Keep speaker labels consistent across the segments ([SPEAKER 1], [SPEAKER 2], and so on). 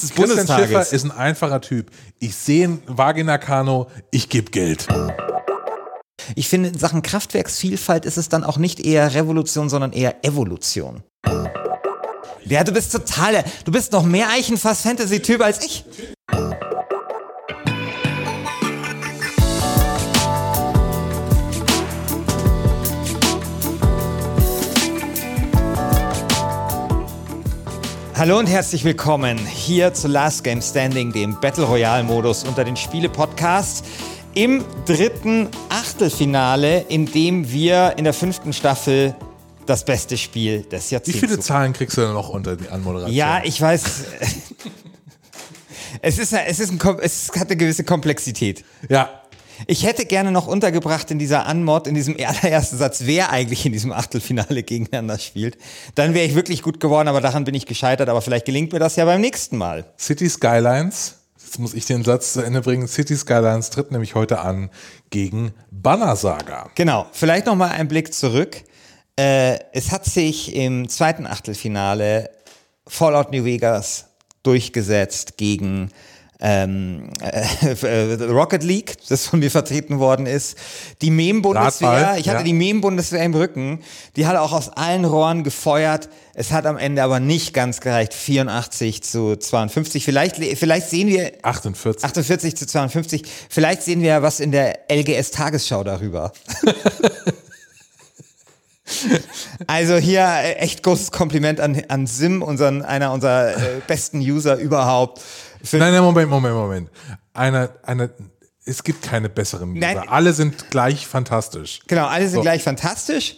[SPEAKER 1] des
[SPEAKER 2] Christian Schiffer
[SPEAKER 1] Bundestages.
[SPEAKER 2] ist ein einfacher Typ. Ich sehe ein Vagina-Kano, ich gebe Geld.
[SPEAKER 1] Ich finde, in Sachen Kraftwerksvielfalt ist es dann auch nicht eher Revolution, sondern eher Evolution. Ja, du bist total, du bist noch mehr Eichenfass-Fantasy-Typ als ich. Hallo und herzlich willkommen hier zu Last Game Standing, dem Battle Royale Modus unter den Spiele-Podcasts. Im dritten Achtelfinale, in dem wir in der fünften Staffel das beste Spiel des
[SPEAKER 2] Wie
[SPEAKER 1] Jahrzehnts
[SPEAKER 2] viele
[SPEAKER 1] suchen.
[SPEAKER 2] Zahlen kriegst du denn noch unter die Anmoderation?
[SPEAKER 1] Ja, ich weiß. es, ist, es, ist ein, es hat eine gewisse Komplexität.
[SPEAKER 2] Ja,
[SPEAKER 1] Ich hätte gerne noch untergebracht in dieser Anmod, in diesem allerersten Satz, wer eigentlich in diesem Achtelfinale gegeneinander spielt. Dann wäre ich wirklich gut geworden, aber daran bin ich gescheitert. Aber vielleicht gelingt mir das ja beim nächsten Mal.
[SPEAKER 2] City Skylines. Jetzt muss ich den Satz zu Ende bringen. City Skylines tritt nämlich heute an gegen Banner Saga.
[SPEAKER 1] Genau, vielleicht noch mal ein Blick zurück. Äh, es hat sich im zweiten Achtelfinale Fallout New Vegas durchgesetzt gegen ähm, äh, Rocket League, das von mir vertreten worden ist. Die Mem-Bundeswehr, ich hatte
[SPEAKER 2] ja.
[SPEAKER 1] die Mem-Bundeswehr im Rücken, die hat auch aus allen Rohren gefeuert. Es hat am Ende aber nicht ganz gereicht, 84 zu 52. Vielleicht, vielleicht sehen wir
[SPEAKER 2] 48.
[SPEAKER 1] 48 zu 52. Vielleicht sehen wir was in der LGS Tagesschau darüber. also hier äh, echt großes Kompliment an, an Sim, unseren, einer unserer äh, besten User überhaupt. Für,
[SPEAKER 2] Nein, nein, Moment, Moment, Moment. Eine, eine, es gibt keine besseren
[SPEAKER 1] Nein.
[SPEAKER 2] Alle sind gleich fantastisch.
[SPEAKER 1] genau, alle sind
[SPEAKER 2] So.
[SPEAKER 1] gleich fantastisch.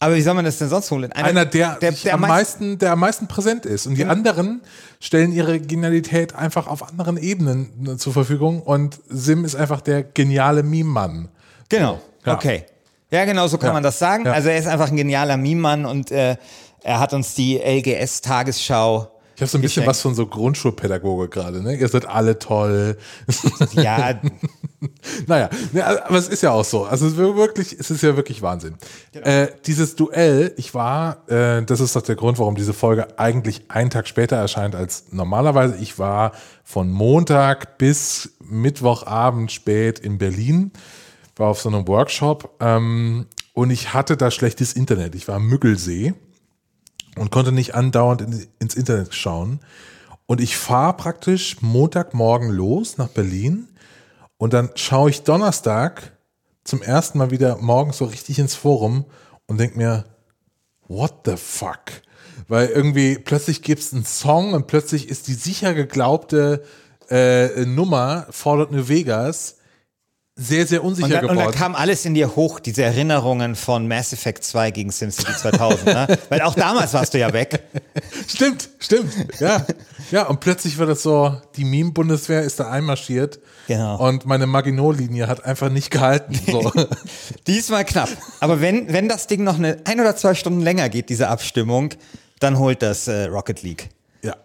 [SPEAKER 1] Aber wie soll man das denn sonst holen?
[SPEAKER 2] Einer, der,
[SPEAKER 1] der,
[SPEAKER 2] sich am
[SPEAKER 1] meist-
[SPEAKER 2] meisten, der am meisten präsent ist. Und die anderen stellen ihre Genialität einfach auf anderen Ebenen äh, zur Verfügung. Und Sim ist einfach der geniale Meme-Mann.
[SPEAKER 1] Genau,
[SPEAKER 2] Ja.
[SPEAKER 1] okay. Ja, genau, so kann
[SPEAKER 2] Ja.
[SPEAKER 1] man das sagen.
[SPEAKER 2] Ja.
[SPEAKER 1] Also er ist einfach ein genialer Meme-Mann und äh, er hat uns die LGS Tagesschau.
[SPEAKER 2] Ich habe so ein bisschen was von so Grundschulpädagoge gerade, ne? Ihr seid alle toll.
[SPEAKER 1] Ja,
[SPEAKER 2] naja, ne, aber es ist ja auch so. Also es ist wirklich, es ist ja wirklich Wahnsinn.
[SPEAKER 1] Genau.
[SPEAKER 2] Äh, dieses Duell, ich war, äh, das ist doch der Grund, warum diese Folge eigentlich einen Tag später erscheint als normalerweise. Ich war von Montag bis Mittwochabend spät in Berlin, war auf so einem Workshop ähm, und ich hatte da schlechtes Internet. Ich war am Müggelsee und konnte nicht andauernd in, ins Internet schauen. Und ich fahre praktisch Montagmorgen los nach Berlin und dann schaue ich Donnerstag zum ersten Mal wieder morgens so richtig ins Forum und denke mir, what the fuck? Weil irgendwie plötzlich gibt es einen Song und plötzlich ist die sicher geglaubte äh, Nummer Fallout New Vegas sehr, sehr unsicher
[SPEAKER 1] Und und
[SPEAKER 2] geworden.
[SPEAKER 1] dann kam alles in dir hoch, diese Erinnerungen von Mass Effect 2 gegen SimCity 2000. ne? Weil auch damals warst du ja weg.
[SPEAKER 2] Stimmt, stimmt. Ja. Ja, und plötzlich war das so, die Meme-Bundeswehr ist da einmarschiert.
[SPEAKER 1] Genau.
[SPEAKER 2] Und meine Maginot-Linie hat einfach nicht gehalten. So.
[SPEAKER 1] Diesmal knapp. Aber wenn, wenn das Ding noch eine ein oder zwei Stunden länger geht, diese Abstimmung, dann holt das äh, Rocket League.
[SPEAKER 2] ja.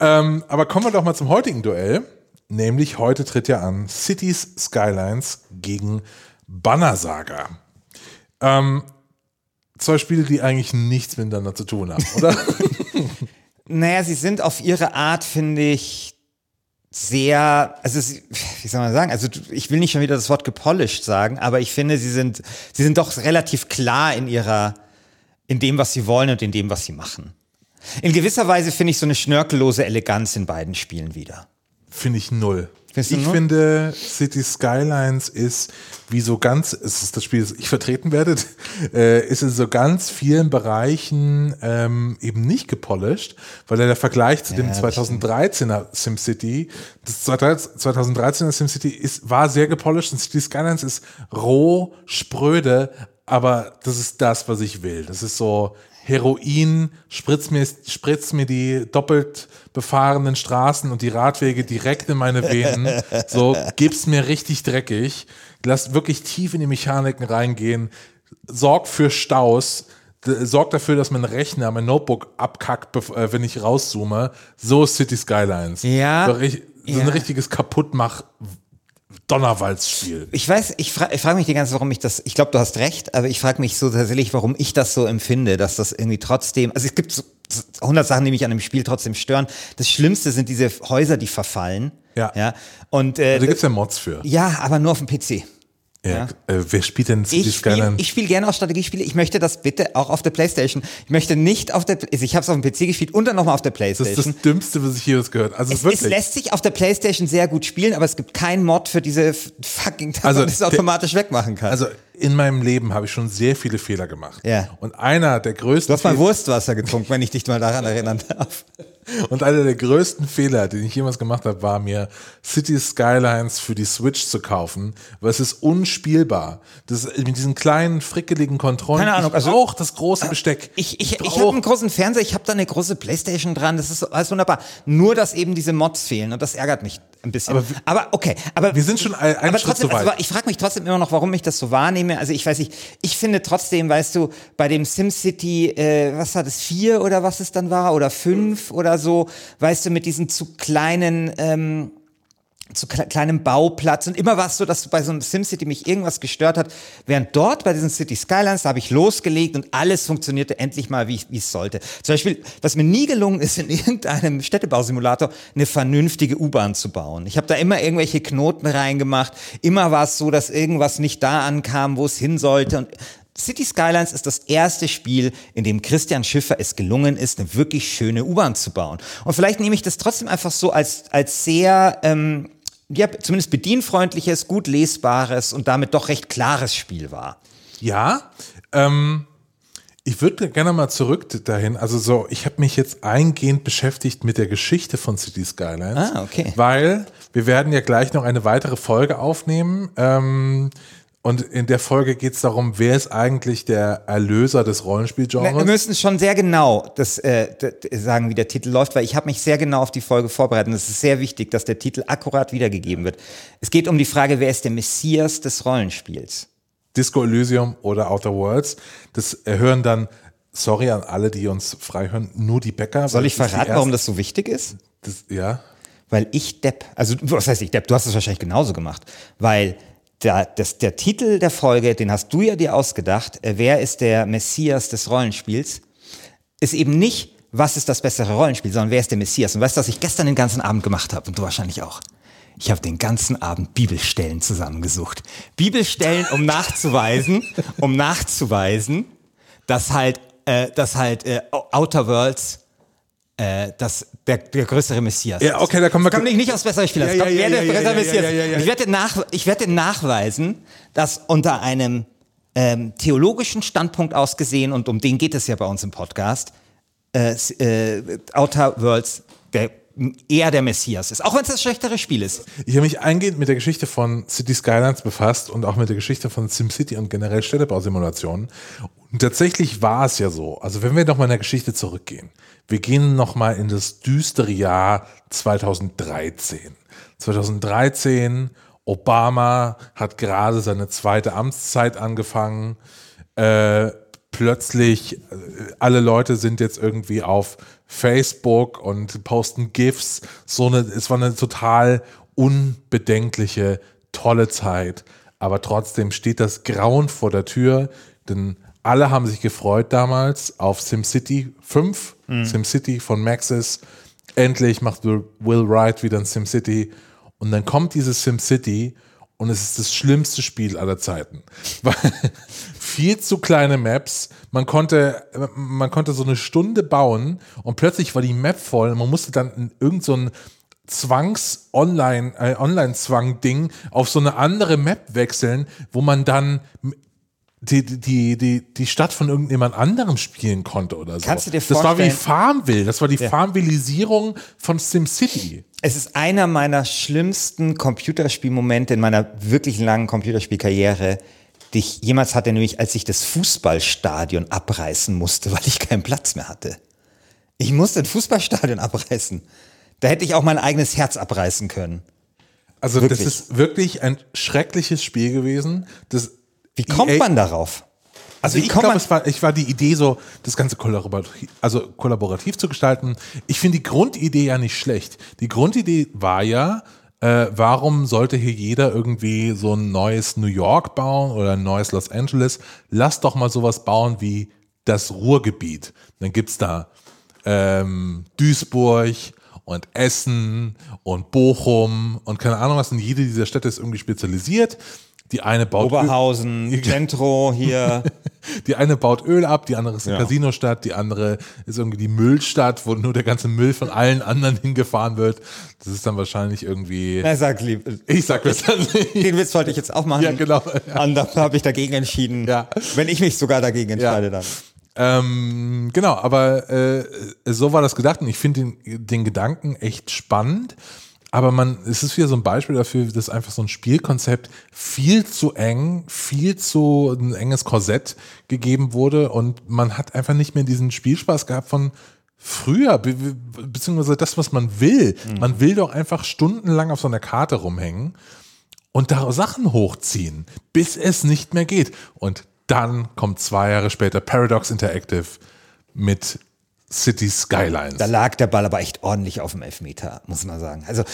[SPEAKER 2] Ähm, aber kommen wir doch mal zum heutigen Duell. Nämlich heute tritt ja an Cities Skylines gegen Banner Saga. Ähm, zwei Spiele, die eigentlich nichts miteinander zu tun haben, oder?
[SPEAKER 1] Naja, sie sind auf ihre Art, finde ich, sehr, also wie soll man sagen, also ich will nicht schon wieder das Wort gepolished sagen, aber ich finde, sie sind, sie sind doch relativ klar in ihrer, in dem, was sie wollen und in dem, was sie machen. In gewisser Weise finde ich so eine schnörkellose Eleganz in beiden Spielen wieder.
[SPEAKER 2] Finde ich null.
[SPEAKER 1] Findest
[SPEAKER 2] ich finde, City Skylines ist wie so ganz, es ist das Spiel, das ich vertreten werde, äh, ist in so ganz vielen Bereichen ähm, eben nicht gepolished, weil der Vergleich zu dem
[SPEAKER 1] Ja, das
[SPEAKER 2] 2013er SimCity, das 2013er SimCity ist, war sehr gepolished und City Skylines ist roh, spröde, aber das ist das, was ich will. Das ist so Heroin, spritzt mir, spritzt mir die doppelt befahrenen Straßen und die Radwege direkt in meine Venen. So, gib's mir richtig dreckig. Lass wirklich tief in die Mechaniken reingehen. Sorg für Staus. Sorg dafür, dass mein Rechner, mein Notebook abkackt, äh, wenn ich rauszoome. So ist City Skylines.
[SPEAKER 1] Ja.
[SPEAKER 2] So, so
[SPEAKER 1] Ja.
[SPEAKER 2] ein richtiges Kaputtmach Donnerwaldsspiel.
[SPEAKER 1] Ich weiß, ich, fra ich frage mich die ganze Zeit, warum ich das, ich glaube, du hast recht, aber ich frage mich so tatsächlich, warum ich das so empfinde, dass das irgendwie trotzdem, also es gibt so 100 Sachen, die mich an dem Spiel trotzdem stören. Das Schlimmste sind diese Häuser, die verfallen.
[SPEAKER 2] Ja.
[SPEAKER 1] ja. Und, äh,
[SPEAKER 2] Da gibt's ja Mods für.
[SPEAKER 1] ja, aber nur auf dem PC.
[SPEAKER 2] Ja. Äh, wer spielt denn Cities
[SPEAKER 1] Ich spiele
[SPEAKER 2] Skyline?
[SPEAKER 1] ich spiel gerne auch Strategiespiele. Ich möchte das bitte auch auf der Playstation. Ich möchte nicht auf der, also ich habe es auf dem PC gespielt und dann nochmal auf der
[SPEAKER 2] das ist
[SPEAKER 1] Playstation.
[SPEAKER 2] das Dümmste, was ich jemals gehört. Also
[SPEAKER 1] es, es lässt sich auf der Playstation sehr gut spielen, aber es gibt keinen Mod für diese fucking, dass
[SPEAKER 2] Also
[SPEAKER 1] man das
[SPEAKER 2] der-
[SPEAKER 1] automatisch wegmachen kann.
[SPEAKER 2] also in meinem Leben habe ich schon sehr viele Fehler gemacht.
[SPEAKER 1] Ja.
[SPEAKER 2] Und einer der größten
[SPEAKER 1] du hast mal Wurstwasser getrunken, wenn ich dich mal daran erinnern darf.
[SPEAKER 2] Und einer der größten Fehler, den ich jemals gemacht habe, war mir City Skylines für die Switch zu kaufen, weil es ist unspielbar. Das ist mit diesen kleinen, frickeligen Kontrollen.
[SPEAKER 1] Keine Ahnung,
[SPEAKER 2] Ich
[SPEAKER 1] also-
[SPEAKER 2] brauch das große Besteck.
[SPEAKER 1] Ich, ich, ich
[SPEAKER 2] brauch-
[SPEAKER 1] habe einen großen Fernseher, ich habe da eine große Playstation dran, das ist alles wunderbar. Nur, dass eben diese Mods fehlen und das ärgert mich ein bisschen.
[SPEAKER 2] Aber
[SPEAKER 1] Aber, okay, aber
[SPEAKER 2] wir sind schon ein- einen
[SPEAKER 1] aber
[SPEAKER 2] Schritt
[SPEAKER 1] trotzdem. Also, ich frage mich trotzdem immer noch, warum ich das so wahrnehme. Also ich weiß nicht, ich finde trotzdem, weißt du, bei dem SimCity, äh, was war das, vier oder was es dann war, oder fünf oder so, weißt du, mit diesen zu kleinen, ähm, zu kle kleinem Bauplatz und immer war es so, dass bei so einem SimCity mich irgendwas gestört hat, während dort bei diesen City Skylines, da habe ich losgelegt und alles funktionierte endlich mal, wie wie es sollte. Zum Beispiel, was mir nie gelungen ist, in irgendeinem Städtebausimulator eine vernünftige U-Bahn zu bauen. Ich habe da immer irgendwelche Knoten reingemacht, immer war es so, dass irgendwas nicht da ankam, wo es hin sollte und City Skylines ist das erste Spiel, in dem Christian Schiffer es gelungen ist, eine wirklich schöne U-Bahn zu bauen. Und vielleicht nehme ich das trotzdem einfach so als, als sehr, ähm, ja, zumindest bedienfreundliches, gut lesbares und damit doch recht klares Spiel war.
[SPEAKER 2] Ja, ähm, ich würde gerne mal zurück dahin. Also so, ich habe mich jetzt eingehend beschäftigt mit der Geschichte von City Skylines.
[SPEAKER 1] Ah, okay.
[SPEAKER 2] Weil wir werden ja gleich noch eine weitere Folge aufnehmen. Ähm, und in der Folge geht es darum, wer ist eigentlich der Erlöser des
[SPEAKER 1] Wir
[SPEAKER 2] Rollenspielgenres?
[SPEAKER 1] müssen schon sehr genau das, äh, d- d- sagen, wie der Titel läuft, weil ich habe mich sehr genau auf die Folge vorbereitet. Und es ist sehr wichtig, dass der Titel akkurat wiedergegeben wird. Es geht um die Frage, wer ist der Messias des Rollenspiels?
[SPEAKER 2] Disco Elysium oder Outer Worlds. Das hören dann, sorry an alle, die uns frei hören, nur die Bäcker.
[SPEAKER 1] Soll ich
[SPEAKER 2] das
[SPEAKER 1] verraten, warum das so wichtig ist?
[SPEAKER 2] das? Ja.
[SPEAKER 1] Weil ich Depp, also was heißt ich Depp, du hast es wahrscheinlich genauso gemacht, weil der, das, der Titel der Folge, den hast du ja dir ausgedacht, äh, wer ist der Messias des Rollenspiels, ist eben nicht, was ist das bessere Rollenspiel, sondern wer ist der Messias. Und weißt du, was ich gestern den ganzen Abend gemacht habe und du wahrscheinlich auch? Ich habe den ganzen Abend Bibelstellen zusammengesucht. Bibelstellen, um nachzuweisen, um nachzuweisen, dass halt, äh, dass halt äh, Outer Worlds äh, das, der, der größere Messias
[SPEAKER 2] Ja, okay, da kommen wir-
[SPEAKER 1] Kommt nicht, bessere Spiel.
[SPEAKER 2] Ja, ja, ja,
[SPEAKER 1] der größere Messias Ich werde, nach, ich werde nachweisen, dass unter einem ähm, theologischen Standpunkt aus gesehen, und um den geht es ja bei uns im Podcast, äh, äh, Outer Worlds der, eher der Messias ist. Auch wenn es das schlechtere Spiel ist.
[SPEAKER 2] Ich habe mich eingehend mit der Geschichte von City Skylines befasst und auch mit der Geschichte von SimCity und generell Städtebausimulationen. Und tatsächlich war es ja so. Also wenn wir nochmal in der Geschichte zurückgehen. Wir gehen nochmal in das düstere Jahr 2013. 2013, Obama hat gerade seine zweite Amtszeit angefangen. Äh, plötzlich, äh, alle Leute sind jetzt irgendwie auf Facebook und posten GIFs. So eine, es war eine total unbedenkliche, tolle Zeit. Aber trotzdem steht das Grauen vor der Tür, denn alle haben sich gefreut damals auf SimCity 5, SimCity von Maxis. Endlich macht Will Will Wright wieder ein SimCity. Und dann kommt dieses SimCity und es ist das schlimmste Spiel aller Zeiten. Weil viel zu kleine Maps. Man konnte, man konnte so eine Stunde bauen und plötzlich war die Map voll. und Man musste dann irgend so ein Zwangs-Online, äh, Online-Zwang-Ding auf so eine andere Map wechseln, wo man dann die, die, die, die Stadt von irgendjemand anderem spielen konnte oder so.
[SPEAKER 1] Kannst du dir
[SPEAKER 2] das war wie
[SPEAKER 1] vorstellen-
[SPEAKER 2] Farmville. Das war die Farmvillisierung von SimCity.
[SPEAKER 1] Es ist einer meiner schlimmsten Computerspielmomente in meiner wirklich langen Computerspielkarriere, die ich jemals hatte, nämlich als ich das Fußballstadion abreißen musste, weil ich keinen Platz mehr hatte. Ich musste ein Fußballstadion abreißen. Da hätte ich auch mein eigenes Herz abreißen können.
[SPEAKER 2] Also
[SPEAKER 1] Wirklich.
[SPEAKER 2] das ist wirklich ein schreckliches Spiel gewesen. Das
[SPEAKER 1] Wie kommt
[SPEAKER 2] EA
[SPEAKER 1] man darauf?
[SPEAKER 2] Also
[SPEAKER 1] Wie
[SPEAKER 2] ich glaube, es war, ich war die Idee so, das Ganze kollaborativ, also kollaborativ zu gestalten. Ich finde die Grundidee ja nicht schlecht. Die Grundidee war ja, Äh, warum sollte hier jeder irgendwie so ein neues New York bauen oder ein neues Los Angeles? Lass doch mal sowas bauen wie das Ruhrgebiet. Dann gibt's da ähm, Duisburg und Essen und Bochum und keine Ahnung was. Und jede dieser Städte ist irgendwie spezialisiert. Die eine baut
[SPEAKER 1] Oberhausen, Zentro hier.
[SPEAKER 2] die eine baut Öl ab, die andere ist eine
[SPEAKER 1] Ja.
[SPEAKER 2] Casinostadt, die andere ist irgendwie die Müllstadt, wo nur der ganze Müll von allen anderen hingefahren wird. Das ist dann wahrscheinlich irgendwie.
[SPEAKER 1] Na, sag lieb.
[SPEAKER 2] Ich sag das dann nicht.
[SPEAKER 1] Den Witz wollte ich jetzt auch machen.
[SPEAKER 2] Ja, genau.
[SPEAKER 1] Und da habe ich dagegen entschieden.
[SPEAKER 2] Ja.
[SPEAKER 1] Wenn ich mich sogar dagegen entscheide, dann.
[SPEAKER 2] Ähm, genau, aber äh, so war das gedacht und ich finde den, den Gedanken echt spannend. Aber man, es ist wieder so ein Beispiel dafür, dass einfach so ein Spielkonzept viel zu eng, viel zu ein enges Korsett gegeben wurde und man hat einfach nicht mehr diesen Spielspaß gehabt von früher, be be- beziehungsweise das, was man will. Man will doch einfach stundenlang auf so einer Karte rumhängen und da Sachen hochziehen, bis es nicht mehr geht. Und dann kommt zwei Jahre später Paradox Interactive mit City Skylines.
[SPEAKER 1] Da lag der Ball aber echt ordentlich auf dem Elfmeter, muss man sagen. Also,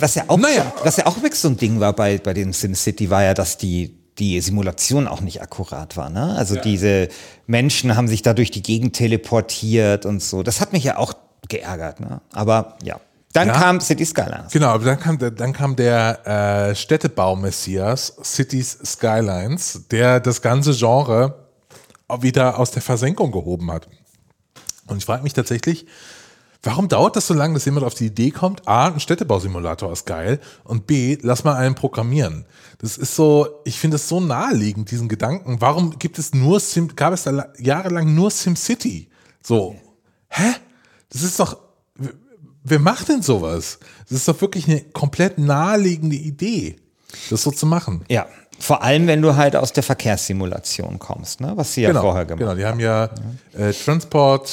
[SPEAKER 1] was ja auch,
[SPEAKER 2] Naja.
[SPEAKER 1] was ja auch übrigens so ein Ding war bei, bei den SimCity, war ja, dass die, die Simulation auch nicht akkurat war. Ne? Also diese Menschen haben sich da durch die Gegend teleportiert und so. Das hat mich ja auch geärgert. Ne? Aber ja. Dann
[SPEAKER 2] Ja.
[SPEAKER 1] kam City Skylines.
[SPEAKER 2] Genau, aber dann kam der, dann kam der äh, Städtebau-Messias Cities Skylines, der das ganze Genre wieder aus der Versenkung gehoben hat. Und ich frage mich tatsächlich, warum dauert das so lange, dass jemand auf die Idee kommt, A, ein Städtebausimulator ist geil und B, lass mal einen programmieren. Das ist so, ich finde das so naheliegend, diesen Gedanken. Warum gibt es nur Sim, gab es da la- jahrelang nur SimCity? So, hä? Das ist doch, wer- macht denn sowas? Das ist doch wirklich eine komplett naheliegende Idee, das so zu machen.
[SPEAKER 1] Ja. Vor allem, wenn du halt aus der Verkehrssimulation kommst, ne? was sie ja vorher gemacht
[SPEAKER 2] Genau, die haben ja äh, Transport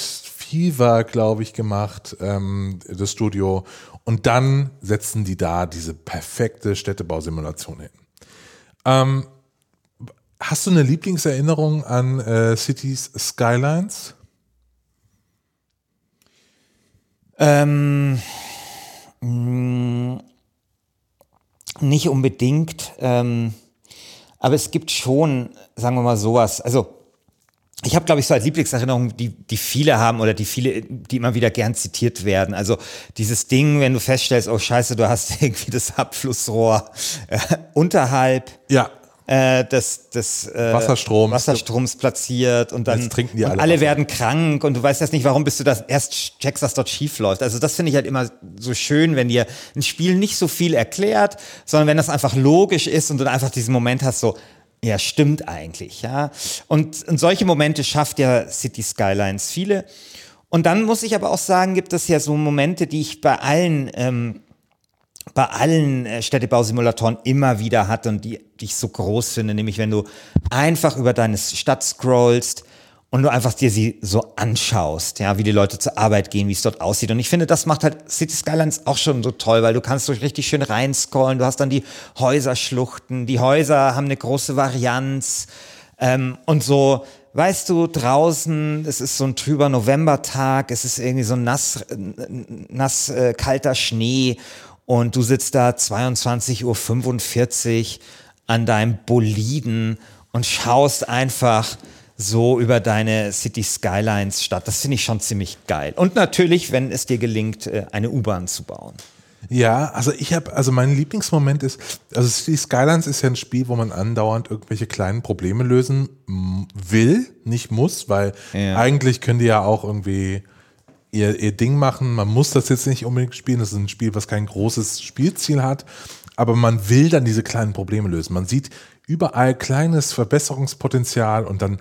[SPEAKER 2] Fever, glaube ich, gemacht, ähm, das Studio. Und dann setzen die da diese perfekte Städtebausimulation hin. Ähm, hast du eine Lieblingserinnerung an äh, Cities Skylines?
[SPEAKER 1] Ähm, mh, nicht unbedingt, ähm, aber es gibt schon, sagen wir mal sowas. Also ich habe, glaube ich, so als Lieblingserinnerung, die, die viele haben oder die viele, die immer wieder gern zitiert werden. Also dieses Ding, wenn du feststellst, oh Scheiße, du hast irgendwie das Abflussrohr äh, unterhalb
[SPEAKER 2] Ja.
[SPEAKER 1] äh, des, des äh,
[SPEAKER 2] Wasserstroms.
[SPEAKER 1] Wasserstroms platziert und dann
[SPEAKER 2] Jetzt trinken die alle
[SPEAKER 1] alle werden krank und du weißt erst nicht, warum bis du das erst checkst, was dort schief läuft. Also das finde ich halt immer so schön, wenn dir ein Spiel nicht so viel erklärt, sondern wenn das einfach logisch ist und du dann einfach diesen Moment hast, so ja, stimmt eigentlich, ja. Und, und solche Momente schafft ja City Skylines viele. Und dann muss ich aber auch sagen, gibt es ja so Momente, die ich bei allen ähm, bei allen äh, Städtebausimulatoren immer wieder hatte und die, die ich so groß finde, nämlich wenn du einfach über deine Stadt scrollst und du einfach dir sie so anschaust, ja, wie die Leute zur Arbeit gehen, wie es dort aussieht. Und ich finde, das macht halt City Skylines auch schon so toll, weil du kannst durch richtig schön reinscrollen, du hast dann die Häuserschluchten, die Häuser haben eine große Varianz. Ähm, und so, weißt du, draußen, es ist so ein trüber Novembertag, es ist irgendwie so nass, äh, nass äh, kalter Schnee. Und du sitzt da 22.45 Uhr an deinem Boliden und schaust einfach so über deine City Skylines Stadt. Das finde ich schon ziemlich geil. Und natürlich, wenn es dir gelingt, äh, eine U-Bahn zu bauen.
[SPEAKER 2] Ja, also ich habe, also mein Lieblingsmoment ist, also City Skylines ist ja ein Spiel, wo man andauernd irgendwelche kleinen Probleme lösen will, nicht muss, weil
[SPEAKER 1] Ja.
[SPEAKER 2] eigentlich können die ja auch irgendwie ihr, ihr Ding machen. Man muss das jetzt nicht unbedingt spielen. Das ist ein Spiel, was kein großes Spielziel hat, aber man will dann diese kleinen Probleme lösen. Man sieht überall kleines Verbesserungspotenzial und dann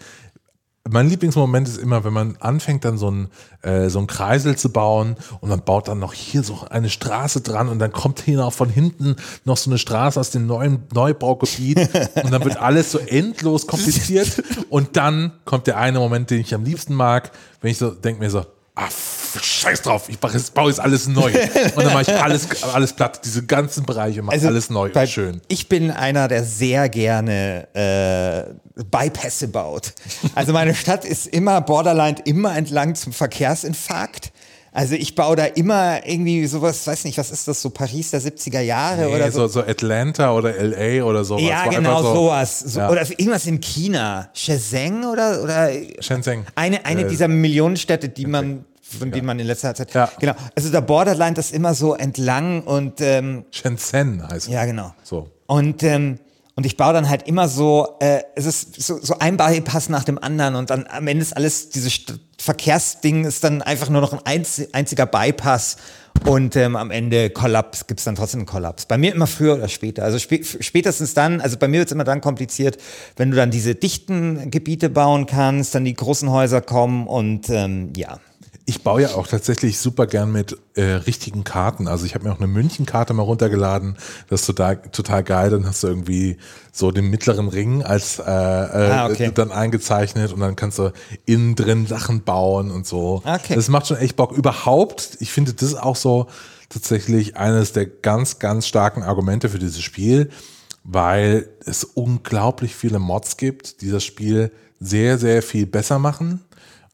[SPEAKER 2] mein Lieblingsmoment ist immer, wenn man anfängt, dann so ein, äh, so ein Kreisel zu bauen und man baut dann noch hier so eine Straße dran und dann kommt hier noch von hinten noch so eine Straße aus dem neuen Neubaugebiet und dann wird alles so endlos kompliziert und dann kommt der eine Moment, den ich am liebsten mag, wenn ich so denke mir so, ah, scheiß drauf, ich baue jetzt alles neu und dann mache ich alles, alles platt, diese ganzen Bereiche, mache alles neu
[SPEAKER 1] bei-
[SPEAKER 2] und schön.
[SPEAKER 1] Ich bin einer, der sehr gerne äh, Bypässe baut. Also meine Stadt ist immer borderline, immer entlang zum Verkehrsinfarkt. Also ich baue da immer irgendwie sowas, weiß nicht, was ist das, so Paris der 70er Jahre
[SPEAKER 2] Nee,
[SPEAKER 1] oder so.
[SPEAKER 2] so, so Atlanta oder LA oder sowas.
[SPEAKER 1] Ja,
[SPEAKER 2] War
[SPEAKER 1] genau
[SPEAKER 2] so,
[SPEAKER 1] sowas. So,
[SPEAKER 2] Ja.
[SPEAKER 1] Oder irgendwas in China. Shenzhen oder, oder
[SPEAKER 2] Shenzhen.
[SPEAKER 1] eine, eine
[SPEAKER 2] Äh,
[SPEAKER 1] dieser Millionenstädte, die man, von denen man in letzter Zeit.
[SPEAKER 2] Ja.
[SPEAKER 1] Genau. Also der Borderline das immer so entlang und ähm,
[SPEAKER 2] Shenzhen heißt es.
[SPEAKER 1] ja, genau.
[SPEAKER 2] So.
[SPEAKER 1] Und, ähm, und ich baue dann halt immer so, äh, es ist so, so ein Bypass nach dem anderen und dann am Ende ist alles, dieses Verkehrsding ist dann einfach nur noch ein einz einziger Bypass und ähm, am Ende Kollaps, gibt's dann trotzdem einen Kollaps. Bei mir immer früher oder später. Also spä spätestens dann, also bei mir wird's immer dann kompliziert, wenn du dann diese dichten Gebiete bauen kannst, dann die großen Häuser kommen und ähm, ja.
[SPEAKER 2] Ich baue ja auch tatsächlich super gern mit äh, richtigen Karten. Also ich habe mir auch eine München-Karte mal runtergeladen. Das ist total, total geil. Dann hast du irgendwie so den mittleren Ring als äh, äh,
[SPEAKER 1] Ah, okay.
[SPEAKER 2] dann eingezeichnet und dann kannst du innen drin Sachen bauen und so.
[SPEAKER 1] Okay.
[SPEAKER 2] Das macht schon echt Bock. Überhaupt, ich finde das ist auch so tatsächlich eines der ganz, ganz starken Argumente für dieses Spiel, weil es unglaublich viele Mods gibt, die das Spiel sehr, sehr viel besser machen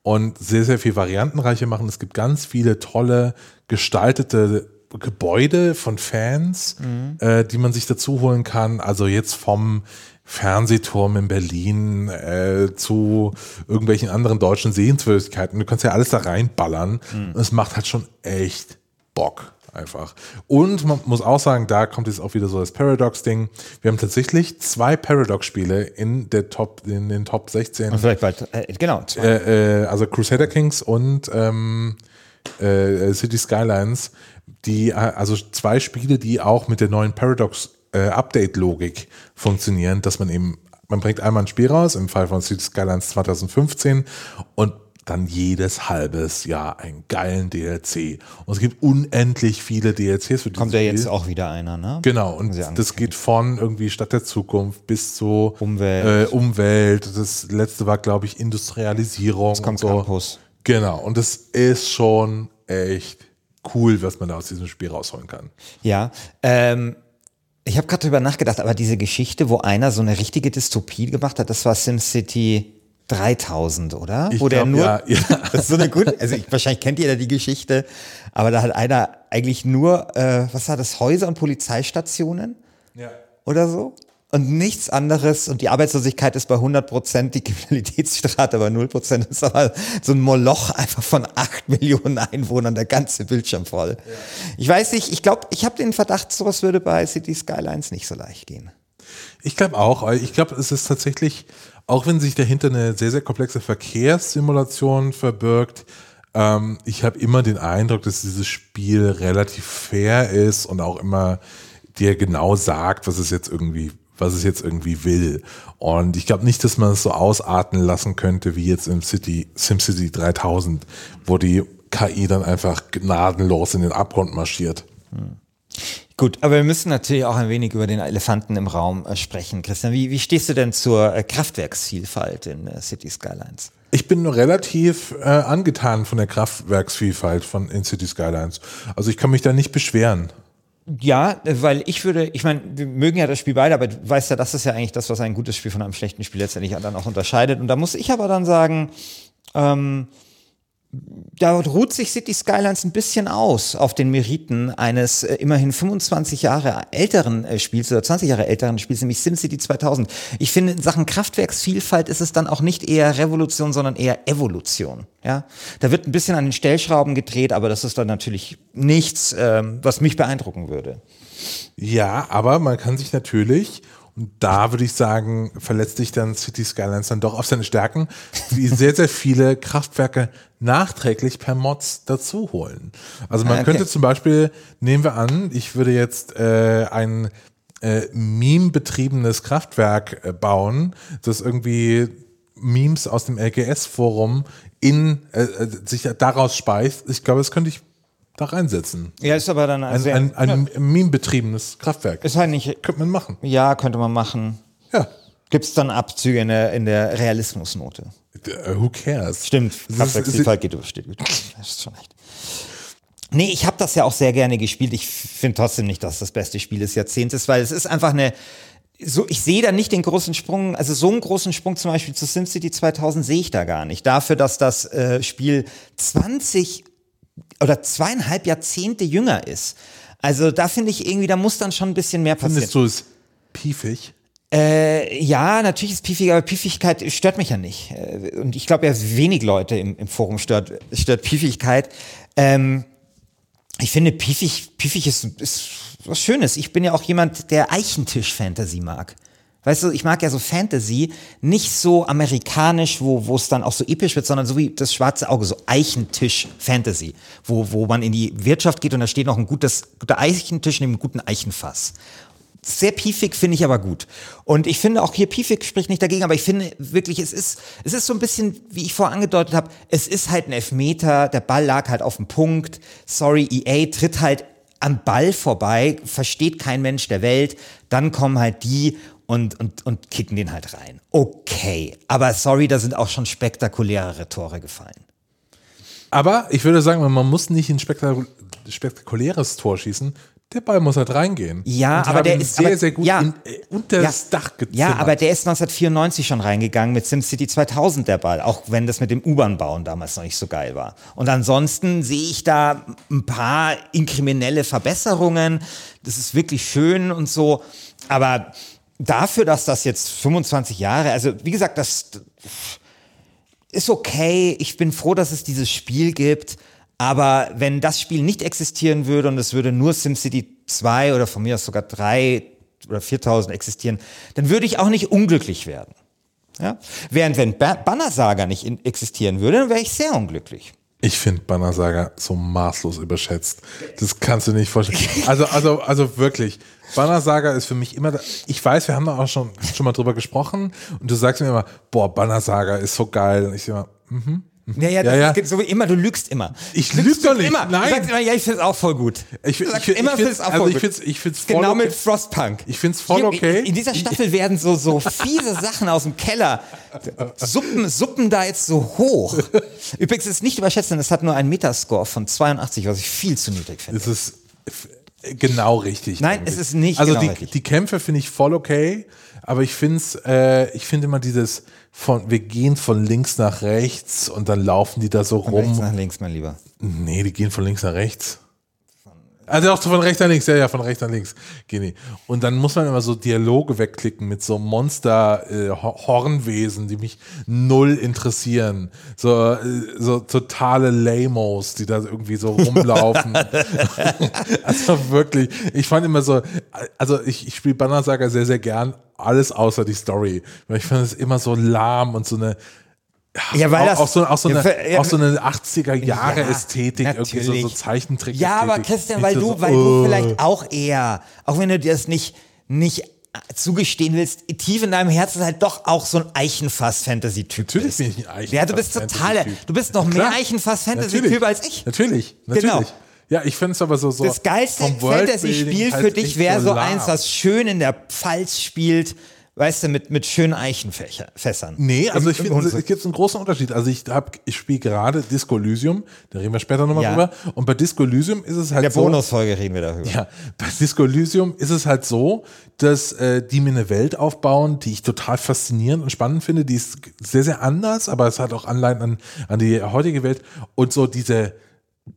[SPEAKER 2] und sehr, sehr viel variantenreicher machen. Es gibt ganz viele tolle gestaltete Gebäude von Fans, äh, die man sich dazu holen kann. Also jetzt vom Fernsehturm in Berlin äh, zu irgendwelchen anderen deutschen Sehenswürdigkeiten. Du kannst ja alles da reinballern. Und es macht halt schon echt Bock einfach. Und man muss auch sagen, da kommt jetzt auch wieder so das Paradox-Ding. Wir haben tatsächlich zwei Paradox-Spiele in der Top, in den Top 16
[SPEAKER 1] Und vielleicht bald, äh, genau.
[SPEAKER 2] äh, äh, also Crusader Kings und ähm, äh, City Skylines, die, also zwei Spiele, die auch mit der neuen Paradox äh, funktionieren, dass man eben, man bringt einmal ein Spiel raus, im Fall von City Skylines 2015 und dann jedes halbes Jahr einen geilen DLC. Und es gibt unendlich viele DLCs für dieses
[SPEAKER 1] Kommt ja jetzt auch wieder einer, ne?
[SPEAKER 2] Genau, und das geht von irgendwie Stadt der Zukunft bis zu
[SPEAKER 1] Umwelt.
[SPEAKER 2] Äh, Umwelt. Das letzte war, glaube ich, Industrialisierung.
[SPEAKER 1] Jetzt kommt
[SPEAKER 2] so.
[SPEAKER 1] Campus.
[SPEAKER 2] Genau, und das ist schon echt cool, was man da aus diesem Spiel rausholen kann.
[SPEAKER 1] Ja, ähm, ich habe gerade drüber nachgedacht, aber diese Geschichte, wo einer so eine richtige Dystopie gemacht hat, das war SimCity 3000, oder?
[SPEAKER 2] Ich
[SPEAKER 1] wo der
[SPEAKER 2] glaub,
[SPEAKER 1] nur,
[SPEAKER 2] ja, ja.
[SPEAKER 1] das ist so eine gute, also ich, wahrscheinlich kennt jeder die Geschichte, aber da hat einer eigentlich nur, äh, was war das, Häuser und Polizeistationen
[SPEAKER 2] Ja.
[SPEAKER 1] oder so? Und nichts anderes und die Arbeitslosigkeit ist bei 100 Prozent, die Kriminalitätsrate bei 0 Prozent ist aber so ein Moloch einfach von 8 Millionen Einwohnern, der ganze Bildschirm voll. Ich weiß nicht, ich glaube, ich habe den Verdacht, sowas würde bei City Skylines nicht so leicht gehen.
[SPEAKER 2] Ich glaube auch. Ich glaube, es ist tatsächlich, auch wenn sich dahinter eine sehr, sehr komplexe Verkehrssimulation verbirgt, ähm, ich habe immer den Eindruck, dass dieses Spiel relativ fair ist und auch immer dir genau sagt, was es jetzt irgendwie was es jetzt irgendwie will. Und ich glaube nicht, dass man es so ausarten lassen könnte, wie jetzt im City, SimCity 3000, wo die KI dann einfach gnadenlos in den Abgrund marschiert.
[SPEAKER 1] Gut, aber wir müssen natürlich auch ein wenig über den Elefanten im Raum äh, sprechen. Christian, wie, wie stehst du denn zur äh, Kraftwerksvielfalt in äh, City Skylines?
[SPEAKER 2] Ich bin relativ äh, angetan von der Kraftwerksvielfalt von in City Skylines. Also ich kann mich da nicht beschweren.
[SPEAKER 1] Ja, weil ich würde, ich meine, wir mögen ja das Spiel beide, aber du weißt ja, das ist ja eigentlich das, was ein gutes Spiel von einem schlechten Spiel letztendlich dann auch unterscheidet. Und da muss ich aber dann sagen, ähm, da ruht sich City Skylines ein bisschen aus auf den Meriten eines äh, immerhin 25 Jahre älteren äh, Spiels oder 20 Jahre älteren Spiels, nämlich SimCity 2000. Ich finde, in Sachen Kraftwerksvielfalt ist es dann auch nicht eher Revolution, sondern eher Evolution. Ja, da wird ein bisschen an den Stellschrauben gedreht, aber das ist dann natürlich nichts, ähm, was mich beeindrucken würde.
[SPEAKER 2] Ja, aber man kann sich natürlich, da würde ich sagen, verletzt sich dann City Skylines dann doch auf seine Stärken, die sehr, sehr viele Kraftwerke nachträglich per Mods dazu holen. Also man
[SPEAKER 1] Ah, okay.
[SPEAKER 2] könnte zum Beispiel, nehmen wir an, ich würde jetzt äh, ein äh, Meme-betriebenes Kraftwerk äh, bauen, das irgendwie Memes aus dem LGS-Forum in äh, äh, sich daraus speist. Ich glaube, das könnte ich da reinsetzen.
[SPEAKER 1] Ja, ist aber dann
[SPEAKER 2] Ein,
[SPEAKER 1] also
[SPEAKER 2] ein, ein Meme-betriebenes Kraftwerk.
[SPEAKER 1] ist halt nicht,
[SPEAKER 2] Könnte man machen.
[SPEAKER 1] ja, könnte man machen.
[SPEAKER 2] Ja.
[SPEAKER 1] Gibt es dann Abzüge in der, in der Realismusnote?
[SPEAKER 2] Äh, Who cares?
[SPEAKER 1] Stimmt, Kraftwerksvielfalt geht über. Das ist schon echt. Nee, ich habe das ja auch sehr gerne gespielt. Ich finde trotzdem nicht, dass das beste Spiel des Jahrzehnts ist, weil es ist einfach eine. So, ich sehe da nicht den großen Sprung, also so einen großen Sprung zum Beispiel zu SimCity 2000 sehe ich da gar nicht. Dafür, dass das äh, Spiel 20 oder zweieinhalb Jahrzehnte jünger ist. Also da finde ich irgendwie, da muss dann schon ein bisschen mehr passieren.
[SPEAKER 2] Findest du es piefig?
[SPEAKER 1] Äh, ja, natürlich ist piefig, aber Piefigkeit stört mich ja nicht. Äh, Und ich glaube, ja, wenig Leute im, im Forum stört, stört Piefigkeit. Ähm, ich finde, piefig, piefig ist, ist was Schönes. Ich bin ja auch jemand, der Eichentisch-Fantasy mag. Weißt du, ich mag ja so Fantasy, nicht so amerikanisch, wo wo es dann auch so episch wird, sondern so wie das schwarze Auge, so Eichentisch-Fantasy, wo, wo man in die Wirtschaft geht und da steht noch ein gutes, guter Eichentisch neben einem guten Eichenfass. Sehr piefig finde ich aber gut. Und ich finde auch hier piefig spricht nicht dagegen, aber ich finde wirklich, es ist, es ist so ein bisschen, wie ich vorher angedeutet habe, es ist halt ein Elfmeter, der Ball lag halt auf dem Punkt. Sorry, EA tritt halt am Ball vorbei, versteht kein Mensch der Welt, dann kommen halt die und, und, und kicken den halt rein. Okay, aber sorry, da sind auch schon spektakulärere Tore gefallen.
[SPEAKER 2] Aber ich würde sagen, man muss nicht ein spektakul spektakuläres Tor schießen. Der Ball muss halt reingehen.
[SPEAKER 1] Ja, aber der ist-
[SPEAKER 2] sehr,
[SPEAKER 1] aber-
[SPEAKER 2] sehr gut
[SPEAKER 1] ja.
[SPEAKER 2] in, äh, unter das Dach gezimmert.
[SPEAKER 1] Ja, aber der ist 1994 schon reingegangen mit SimCity 2000 der Ball, auch wenn das mit dem U-Bahn-Bauen damals noch nicht so geil war. Und ansonsten sehe ich da ein paar inkriminelle Verbesserungen. Das ist wirklich schön und so. Aber dafür, dass das jetzt 25 Jahre, also wie gesagt, das ist okay. Ich bin froh, dass es dieses Spiel gibt. Aber wenn das Spiel nicht existieren würde und es würde nur SimCity 2 oder von mir aus sogar 3 oder 4000 existieren, dann würde ich auch nicht unglücklich werden. Ja? Während wenn ba Banner Saga nicht existieren würde, dann wäre ich sehr unglücklich.
[SPEAKER 2] Ich finde Banner Saga so maßlos überschätzt. Das kannst du nicht vorstellen. Also, also, also wirklich. Banner Saga ist für mich immer, da- ich weiß, wir haben da auch schon, schon mal drüber gesprochen und du sagst mir immer, boah, Banner Saga ist so geil. Und ich sag immer,
[SPEAKER 1] Ja, ja, das
[SPEAKER 2] ja.
[SPEAKER 1] ist so wie immer, du lügst immer.
[SPEAKER 2] Ich
[SPEAKER 1] Lügst
[SPEAKER 2] lüg doch nicht,
[SPEAKER 1] Immer.
[SPEAKER 2] nein.
[SPEAKER 1] Du sagst immer, ja, ich finde es auch voll gut.
[SPEAKER 2] ich, ich, ich,
[SPEAKER 1] immer,
[SPEAKER 2] ich
[SPEAKER 1] find's
[SPEAKER 2] find's,
[SPEAKER 1] auch
[SPEAKER 2] also
[SPEAKER 1] voll
[SPEAKER 2] ich
[SPEAKER 1] gut.
[SPEAKER 2] find's, ich find's voll
[SPEAKER 1] Genau
[SPEAKER 2] okay.
[SPEAKER 1] mit Frostpunk.
[SPEAKER 2] Ich find's voll okay.
[SPEAKER 1] In, dieser Staffel werden so, so fiese Sachen aus dem Keller. Suppen, Suppen da jetzt so hoch. Übrigens ist nicht überschätzen, es hat nur einen Metascore von 82, was ich viel zu niedrig finde.
[SPEAKER 2] Es ist genau richtig.
[SPEAKER 1] Nein, es ist nicht
[SPEAKER 2] Also
[SPEAKER 1] genau
[SPEAKER 2] die,
[SPEAKER 1] richtig.
[SPEAKER 2] die Kämpfe finde ich voll okay, aber ich finde es, äh, ich finde immer dieses von, wir gehen von links nach rechts und dann laufen die da so
[SPEAKER 1] Von rechts
[SPEAKER 2] rum.
[SPEAKER 1] nach links, mein Lieber.
[SPEAKER 2] Nee, die gehen von links nach rechts. Also auch von rechts nach links, ja, ja, von rechts nach links gehen die. Und dann muss man immer so Dialoge wegklicken mit so Monster-Hornwesen, die mich null interessieren. So, äh, so totale Lamos, die da irgendwie so rumlaufen. also wirklich, ich fand immer so, also ich, ich spiele Banner Saga sehr, sehr gern, alles außer die Story. Weil ich fand es immer so lahm und so eine
[SPEAKER 1] Ja, weil
[SPEAKER 2] auch,
[SPEAKER 1] das.
[SPEAKER 2] auch so, auch so eine,
[SPEAKER 1] ja,
[SPEAKER 2] auch so eine 80er Jahre
[SPEAKER 1] Ja,
[SPEAKER 2] Ästhetik, irgendwie so, so. Zeichentrick.
[SPEAKER 1] Ja, aber Christian, weil du, weil du vielleicht auch eher, auch wenn du dir das nicht, nicht zugestehen willst, tief in deinem Herzen halt doch auch so ein Eichenfass-Fantasy-Typ
[SPEAKER 2] Natürlich
[SPEAKER 1] bist.
[SPEAKER 2] bin ich ein Eichenfass.
[SPEAKER 1] Ja, du bist total, du bist noch mehr
[SPEAKER 2] Klar.
[SPEAKER 1] Eichenfass-Fantasy-Typ
[SPEAKER 2] Natürlich.
[SPEAKER 1] als ich.
[SPEAKER 2] Natürlich, natürlich.
[SPEAKER 1] Genau.
[SPEAKER 2] Ja, ich finde es aber so, so.
[SPEAKER 1] Das geilste Fantasy-Spiel
[SPEAKER 2] halt
[SPEAKER 1] für dich wäre so
[SPEAKER 2] lahm.
[SPEAKER 1] eins, das schön in der Pfalz spielt, weißt du, mit, mit schönen Eichenfässern.
[SPEAKER 2] Nee, also
[SPEAKER 1] Im-
[SPEAKER 2] ich finde, es gibt einen großen Unterschied. Also ich hab, ich spiele gerade Disco Elysium, da reden wir später nochmal
[SPEAKER 1] Ja.
[SPEAKER 2] drüber. Und bei Disco Elysium ist es halt
[SPEAKER 1] In der
[SPEAKER 2] so.
[SPEAKER 1] Bonusfolge reden wir darüber.
[SPEAKER 2] Ja, bei Disco Elysium ist es halt so, dass äh, die mir eine Welt aufbauen, die ich total faszinierend und spannend finde. Die ist sehr, sehr anders, aber es hat auch Anleihen an, an die heutige Welt. Und so diese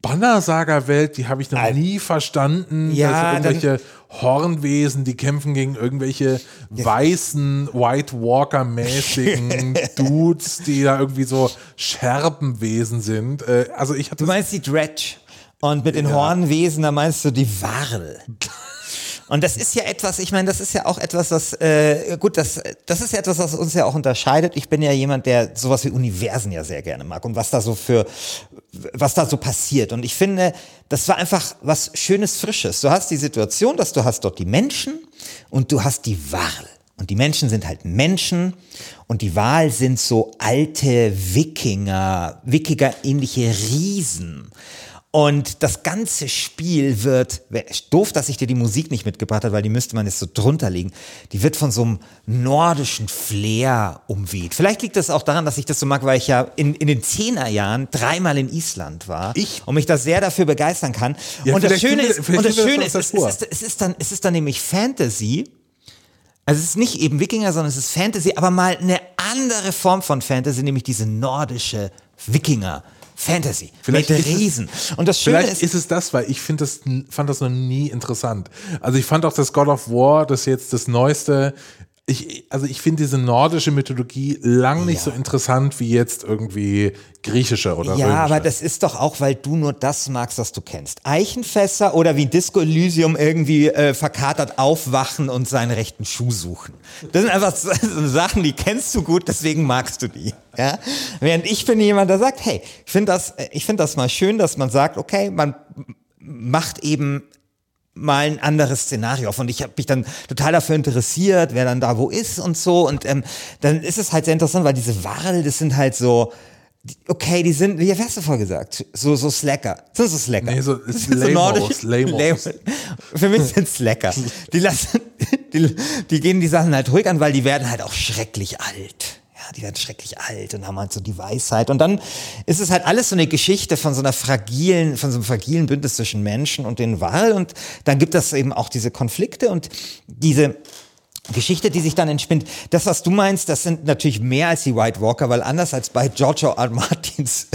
[SPEAKER 2] Banner-Saga-Welt, die habe ich noch
[SPEAKER 1] Al-
[SPEAKER 2] nie verstanden.
[SPEAKER 1] Ja,
[SPEAKER 2] dass irgendwelche Hornwesen, die kämpfen gegen irgendwelche weißen, White Walker-mäßigen Dudes, die da irgendwie so Scherbenwesen sind. Äh, also ich hatte
[SPEAKER 1] Du meinst die Dredge. Und mit den Hornwesen, da meinst du die Warl. Und das ist ja etwas, ich meine, das ist ja auch etwas, was, äh, gut, das, das ist ja etwas, was uns ja auch unterscheidet. Ich bin ja jemand, der sowas wie Universen ja sehr gerne mag und was da so für, was da so passiert. Und ich finde, das war einfach was Schönes, Frisches. Du hast die Situation, dass du hast dort die Menschen und du hast die Warl. Und die Menschen sind halt Menschen und die Wahl sind so alte Wikinger, Wikinger-ähnliche Riesen. Und das ganze Spiel wird, doof, dass ich dir die Musik nicht mitgebracht habe, weil die müsste man jetzt so drunter legen. Die wird von so einem nordischen Flair umweht. Vielleicht liegt das auch daran, dass ich das so mag, weil ich ja in, in den Zehnerjahren dreimal in Island war
[SPEAKER 2] Ich?
[SPEAKER 1] und mich da sehr dafür begeistern kann.
[SPEAKER 2] Ja,
[SPEAKER 1] und das Schöne ist, und das Schöne ist, es, es, ist, es, ist dann, es ist dann nämlich Fantasy, also es ist nicht eben Wikinger, sondern es ist Fantasy, aber mal eine andere Form von Fantasy, nämlich diese nordische Fantasy.
[SPEAKER 2] Vielleicht
[SPEAKER 1] mit
[SPEAKER 2] es-
[SPEAKER 1] Riesen. Und das Schöne
[SPEAKER 2] Vielleicht
[SPEAKER 1] ist,
[SPEAKER 2] ist es das, weil ich finde das, fand das noch nie interessant. Also ich fand auch das God of War, das jetzt das neueste. Ich, also ich finde diese nordische Mythologie lang nicht
[SPEAKER 1] Ja.
[SPEAKER 2] so interessant wie jetzt irgendwie griechische oder
[SPEAKER 1] Ja,
[SPEAKER 2] römische.
[SPEAKER 1] aber das ist doch auch, weil du nur das magst, was du kennst. Eichenfässer oder wie Disco Elysium irgendwie äh, verkatert aufwachen und seinen rechten Schuh suchen. Das sind einfach so, so Sachen, die kennst du gut, deswegen magst du die. Ja? Während ich bin jemand, der sagt, hey, ich finde das, äh, ich finde das mal schön, dass man sagt, okay, man macht eben mal ein anderes Szenario auf. Und ich habe mich dann total dafür interessiert, wer dann da wo ist und so. Und ähm, dann ist es halt sehr interessant, weil diese Warl, das sind halt so, okay, die sind, wie hast du vorher gesagt, so, so Slacker. Das sind so Slacker.
[SPEAKER 2] Nee, so-
[SPEAKER 1] Das
[SPEAKER 2] ist
[SPEAKER 1] sind
[SPEAKER 2] Lamos,
[SPEAKER 1] nordisch-. Für mich sind Slacker. Die lassen, die, die gehen die Sachen halt ruhig an, weil die werden halt auch schrecklich alt. Die werden schrecklich alt und haben halt so die Weisheit. Und dann ist es halt alles so eine Geschichte von so einer fragilen, von so einem fragilen Bündnis zwischen Menschen und den Wahl. Und dann gibt es eben auch diese Konflikte und diese Geschichte, die sich dann entspinnt. Das, was du meinst, das sind natürlich mehr als die White Walker, weil anders als bei George R. Martins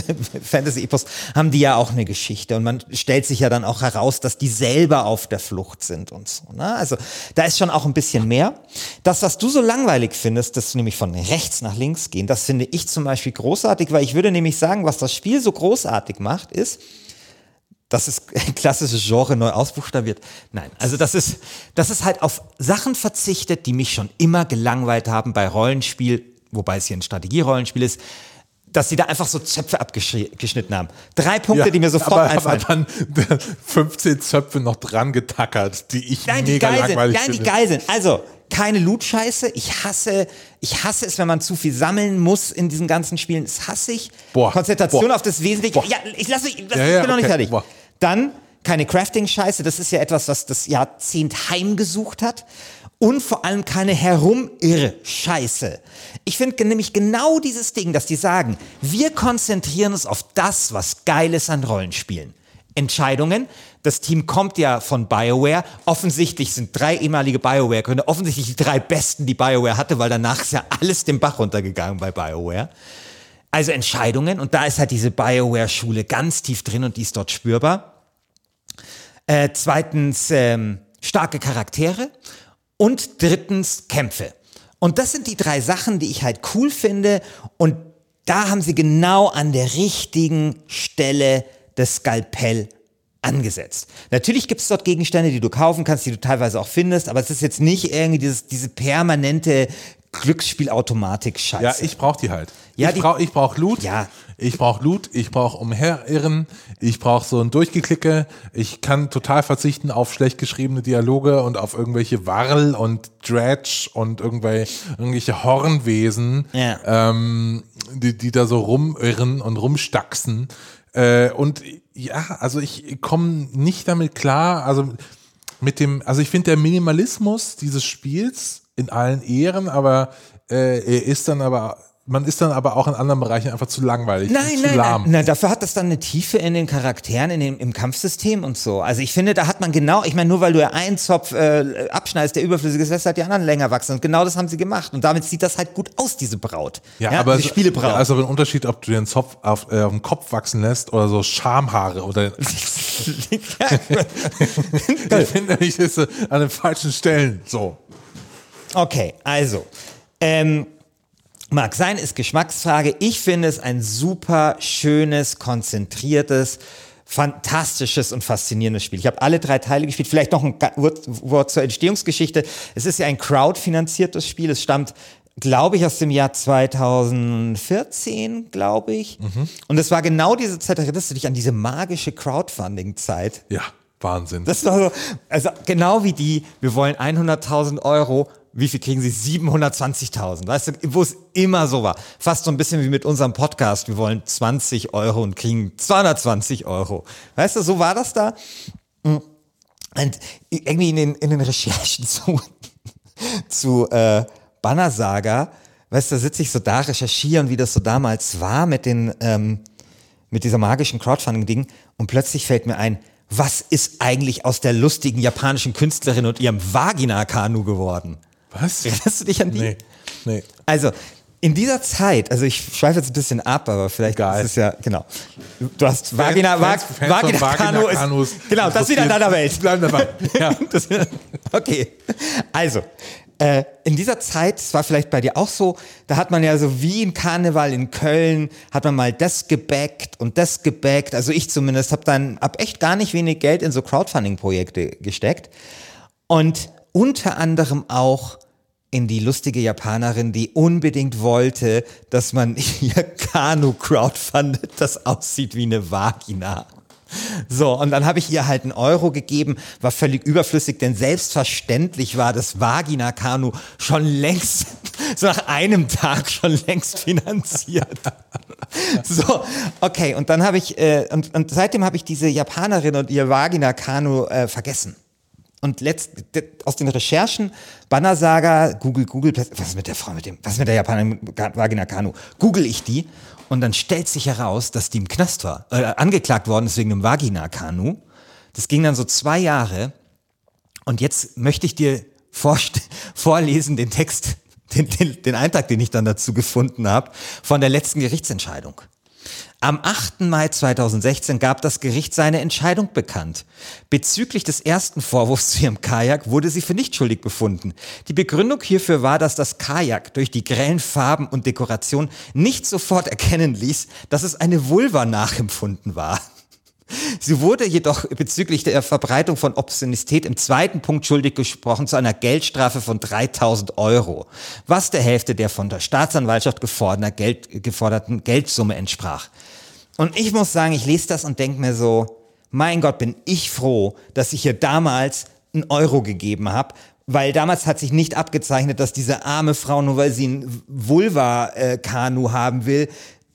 [SPEAKER 1] Fantasy-Epos haben die ja auch eine Geschichte und man stellt sich ja dann auch heraus, dass die selber auf der Flucht sind und so. Ne? Also da ist schon auch ein bisschen mehr. Das, was du so langweilig findest, dass du nämlich von rechts nach links gehen, das finde ich zum Beispiel großartig, weil ich würde nämlich sagen, was das Spiel so großartig macht, ist, das ist ein klassisches Genre neu ausbuchstabiert. Nein, also das ist, das ist halt auf Sachen verzichtet, die mich schon immer gelangweilt haben bei Rollenspiel, wobei es hier ein Strategierollenspiel ist, dass sie da einfach so Zöpfe abgeschnitten haben. Drei Punkte, die mir sofort
[SPEAKER 2] aber,
[SPEAKER 1] einfallen.
[SPEAKER 2] aber dann 15 Zöpfe noch dran getackert, die ich
[SPEAKER 1] Nein, die
[SPEAKER 2] mega
[SPEAKER 1] geil sind.
[SPEAKER 2] langweilig
[SPEAKER 1] Nein, die
[SPEAKER 2] finde.
[SPEAKER 1] geil sind. Also, keine Loot-Scheiße. Ich hasse, ich hasse es, wenn man zu viel sammeln muss in diesen ganzen Spielen. Das hasse ich.
[SPEAKER 2] Boah.
[SPEAKER 1] Konzentration
[SPEAKER 2] Boah.
[SPEAKER 1] auf das Wesentliche.
[SPEAKER 2] Boah.
[SPEAKER 1] Ja, ich lasse mich, das,
[SPEAKER 2] Ja,
[SPEAKER 1] ich
[SPEAKER 2] ja,
[SPEAKER 1] bin noch nicht
[SPEAKER 2] okay.
[SPEAKER 1] fertig.
[SPEAKER 2] Boah.
[SPEAKER 1] Dann keine Crafting-Scheiße. Das ist ja etwas, was das Jahrzehnt heimgesucht hat. Und vor allem keine Herumirr-Scheiße. Ich finde nämlich genau dieses Ding, dass die sagen, wir konzentrieren uns auf das, was geil ist an Rollenspielen. Entscheidungen. Das Team kommt ja von BioWare. Offensichtlich sind drei ehemalige BioWare-Gründer, offensichtlich die drei besten, die BioWare hatte, weil danach ist ja alles den Bach runtergegangen bei BioWare. Also Entscheidungen und da ist halt diese BioWare-Schule ganz tief drin und die ist dort spürbar. Äh, zweitens ähm, starke Charaktere und drittens Kämpfe. Und das sind die drei Sachen, die ich halt cool finde und da haben sie genau an der richtigen Stelle das Skalpell angesetzt. Natürlich gibt es dort Gegenstände, die du kaufen kannst, die du teilweise auch findest, aber es ist jetzt nicht irgendwie dieses, diese permanente Glücksspielautomatik-Scheiße.
[SPEAKER 2] Ja, ich brauche die halt.
[SPEAKER 1] Ja,
[SPEAKER 2] ich brauche ich brauch Loot.
[SPEAKER 1] Ja.
[SPEAKER 2] Ich brauche Loot, ich brauche Umherirren, ich brauche so ein Durchgeklicke. Ich kann total verzichten auf schlecht geschriebene Dialoge und auf irgendwelche Warl und Dredge und irgendwelche, irgendwelche Hornwesen,
[SPEAKER 1] Ja.
[SPEAKER 2] ähm, die, die da so rumirren und rumstaxen. Äh, und ja, also ich komme nicht damit klar, also mit dem, also ich finde der Minimalismus dieses Spiels in allen Ehren, aber äh, er ist dann aber, man ist dann aber auch in anderen Bereichen einfach zu langweilig,
[SPEAKER 1] Nein,
[SPEAKER 2] zu
[SPEAKER 1] nein,
[SPEAKER 2] lahm.
[SPEAKER 1] nein, nein. Dafür hat das dann eine Tiefe in den Charakteren, in dem, im Kampfsystem und so. Also ich finde, da hat man genau, ich meine, nur weil du ja einen Zopf äh, abschneidest, der überflüssig ist, lässt halt die anderen länger wachsen. Und genau das haben sie gemacht. Und damit sieht das halt gut aus, diese Braut.
[SPEAKER 2] Ja, aber
[SPEAKER 1] diese
[SPEAKER 2] es,
[SPEAKER 1] Spielebraut.
[SPEAKER 2] ja, also ein Unterschied, ob du den Zopf auf, äh, auf dem Kopf wachsen lässt oder so Schamhaare oder ich finde nämlich das ist an den falschen Stellen so.
[SPEAKER 1] Okay, also. Ähm, mag sein, ist Geschmacksfrage. Ich finde es ein super schönes, konzentriertes, fantastisches und faszinierendes Spiel. Ich habe alle drei Teile gespielt. Vielleicht noch ein Wort, zur Entstehungsgeschichte. Es ist ja ein crowdfinanziertes Spiel. Es stammt, glaube ich, aus dem Jahr 2014, glaube ich. Und es war genau diese Zeit, erinnerst du dich an diese magische Crowdfunding-Zeit?
[SPEAKER 2] Ja, Wahnsinn.
[SPEAKER 1] Das war so, also genau wie die, wir wollen 100.000 Euro, wie viel kriegen sie? 720.000. Weißt du, wo es immer so war. Fast so ein bisschen wie mit unserem Podcast. Wir wollen 20 Euro und kriegen 220 Euro. Weißt du, so war das da. Und irgendwie in den, in den Recherchen zu, zu äh, Banner Saga, weißt du, da sitze ich so da, recherchieren, wie das so damals war mit den, ähm, mit dieser magischen Crowdfunding-Ding und plötzlich fällt mir ein, was ist eigentlich aus der lustigen japanischen Künstlerin und ihrem Vagina-Kanu geworden?
[SPEAKER 2] Was?
[SPEAKER 1] Erinnerst du dich an die?
[SPEAKER 2] Nee, nee.
[SPEAKER 1] Also, in dieser Zeit, also ich schweife jetzt ein bisschen ab, aber vielleicht
[SPEAKER 2] Geil.
[SPEAKER 1] ist es ja, genau. Du hast Vagina, Vag,
[SPEAKER 2] Fans- Fans
[SPEAKER 1] Vagina,
[SPEAKER 2] von
[SPEAKER 1] Kanu ist,
[SPEAKER 2] Vagina-Kanus
[SPEAKER 1] genau, das ist wieder in deiner Welt.
[SPEAKER 2] Bleiben dabei. Ja.
[SPEAKER 1] Das, okay. Also, äh, in dieser Zeit, es war vielleicht bei dir auch so, da hat man ja so wie ein Karneval in Köln, hat man mal das gebackt und das gebackt. Also ich zumindest habe dann hab echt gar nicht wenig Geld in so Crowdfunding-Projekte gesteckt. Und unter anderem auch in die lustige Japanerin, die unbedingt wollte, dass man ihr Kanu crowdfundet, das aussieht wie eine Vagina. So, und dann habe ich ihr halt einen Euro gegeben, war völlig überflüssig, denn selbstverständlich war das Vagina-Kanu schon längst, so nach einem Tag schon längst finanziert. So, okay, und dann habe ich, äh, und, und seitdem habe ich diese Japanerin und ihr Vagina-Kanu äh, vergessen. Und letzt, aus den Recherchen, Bannersaga, Google, Google, was ist mit der Frau, mit dem, was ist mit der Japanerin Vagina Kanu? Google ich die und dann stellt sich heraus, dass die im Knast war, äh, angeklagt worden ist wegen einem Vagina Kanu. Das ging dann so zwei Jahre. Und jetzt möchte ich dir vorlesen den Text, den, den, den Eintrag, den ich dann dazu gefunden habe, von der letzten Gerichtsentscheidung. Am 8. Mai 2016 gab das Gericht seine Entscheidung bekannt. Bezüglich des ersten Vorwurfs zu ihrem Kajak wurde sie für nicht schuldig befunden. Die Begründung hierfür war, dass das Kajak durch die grellen Farben und Dekoration nicht sofort erkennen ließ, dass es eine Vulva nachempfunden war. Sie wurde jedoch bezüglich der Verbreitung von Obszönität im zweiten Punkt schuldig gesprochen zu einer Geldstrafe von 3000 Euro, was der Hälfte der von der Staatsanwaltschaft geforderten, Geld, geforderten Geldsumme entsprach. Und ich muss sagen, ich lese das und denke mir so, mein Gott, bin ich froh, dass ich ihr damals einen Euro gegeben habe, weil damals hat sich nicht abgezeichnet, dass diese arme Frau, nur weil sie ein Vulva-Kanu haben will,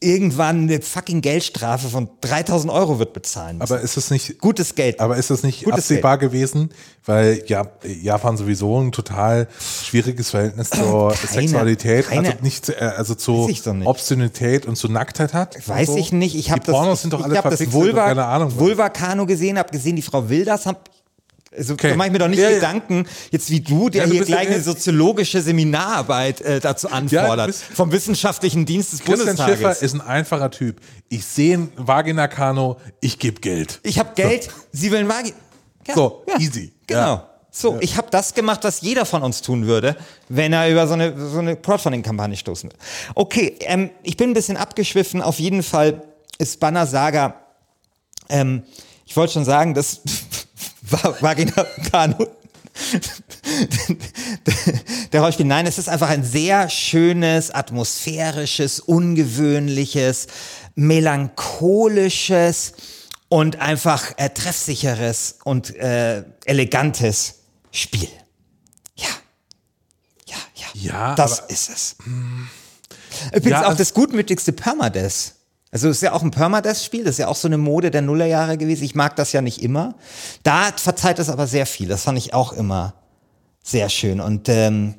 [SPEAKER 1] irgendwann eine fucking Geldstrafe von 3000 Euro wird bezahlen müssen.
[SPEAKER 2] Aber ist es nicht,
[SPEAKER 1] Gutes Geld.
[SPEAKER 2] aber ist das nicht
[SPEAKER 1] Gutes
[SPEAKER 2] absehbar gewesen? Weil ja, Japan sowieso ein total schwieriges Verhältnis zur
[SPEAKER 1] Keine-
[SPEAKER 2] Sexualität,
[SPEAKER 1] keine-
[SPEAKER 2] also nicht, zu- äh, also zu
[SPEAKER 1] Weiß ich doch nicht.
[SPEAKER 2] Obszönität und zu Nacktheit hat.
[SPEAKER 1] Weiß
[SPEAKER 2] so.
[SPEAKER 1] ich nicht. Ich habe das,
[SPEAKER 2] Pornos sind doch
[SPEAKER 1] ich
[SPEAKER 2] alle
[SPEAKER 1] hab das Vulva,
[SPEAKER 2] keine Ahnung. was.
[SPEAKER 1] Vulva-Kanu gesehen, habe gesehen, die Frau Wilders, hab, also,
[SPEAKER 2] Okay.
[SPEAKER 1] da mache ich mir doch nicht
[SPEAKER 2] Ja, ja.
[SPEAKER 1] Gedanken, jetzt wie du, der
[SPEAKER 2] Ja, du
[SPEAKER 1] hier gleich
[SPEAKER 2] ja-
[SPEAKER 1] eine soziologische Seminararbeit äh, dazu anfordert,
[SPEAKER 2] bist-
[SPEAKER 1] vom Wissenschaftlichen Dienst des
[SPEAKER 2] Christian Schiffer
[SPEAKER 1] Bundestages.
[SPEAKER 2] ist ein einfacher Typ. Ich sehe ein Vagina-Kano, ich gebe Geld.
[SPEAKER 1] Ich habe Geld, sie will Magi. Ja,
[SPEAKER 2] So, easy.
[SPEAKER 1] Genau.
[SPEAKER 2] Ja.
[SPEAKER 1] So, ich habe das gemacht, was jeder von uns tun würde, wenn er über so eine, so eine Crowdfunding-Kampagne stoßen würde. Okay, ähm, ich bin ein bisschen abgeschwiffen. Auf jeden Fall ist Banner Saga, ähm, ich wollte schon sagen, das war Vagina Kanu. Der Rollenspiel, nein, es ist einfach ein sehr schönes, atmosphärisches, ungewöhnliches, melancholisches und einfach äh, treffsicheres und äh, elegantes Spiel. Ja. Ja, ja.
[SPEAKER 2] Ja,
[SPEAKER 1] Das
[SPEAKER 2] aber-
[SPEAKER 1] ist es. Übrigens
[SPEAKER 2] Ja,
[SPEAKER 1] auch das gutmütigste Permadeath. Also ist ja auch ein Permadeath-Spiel, das ist ja auch so eine Mode der Nullerjahre gewesen. Ich mag das ja nicht immer. Da verzeiht es aber sehr viel. Das fand ich auch immer sehr schön. Und ähm,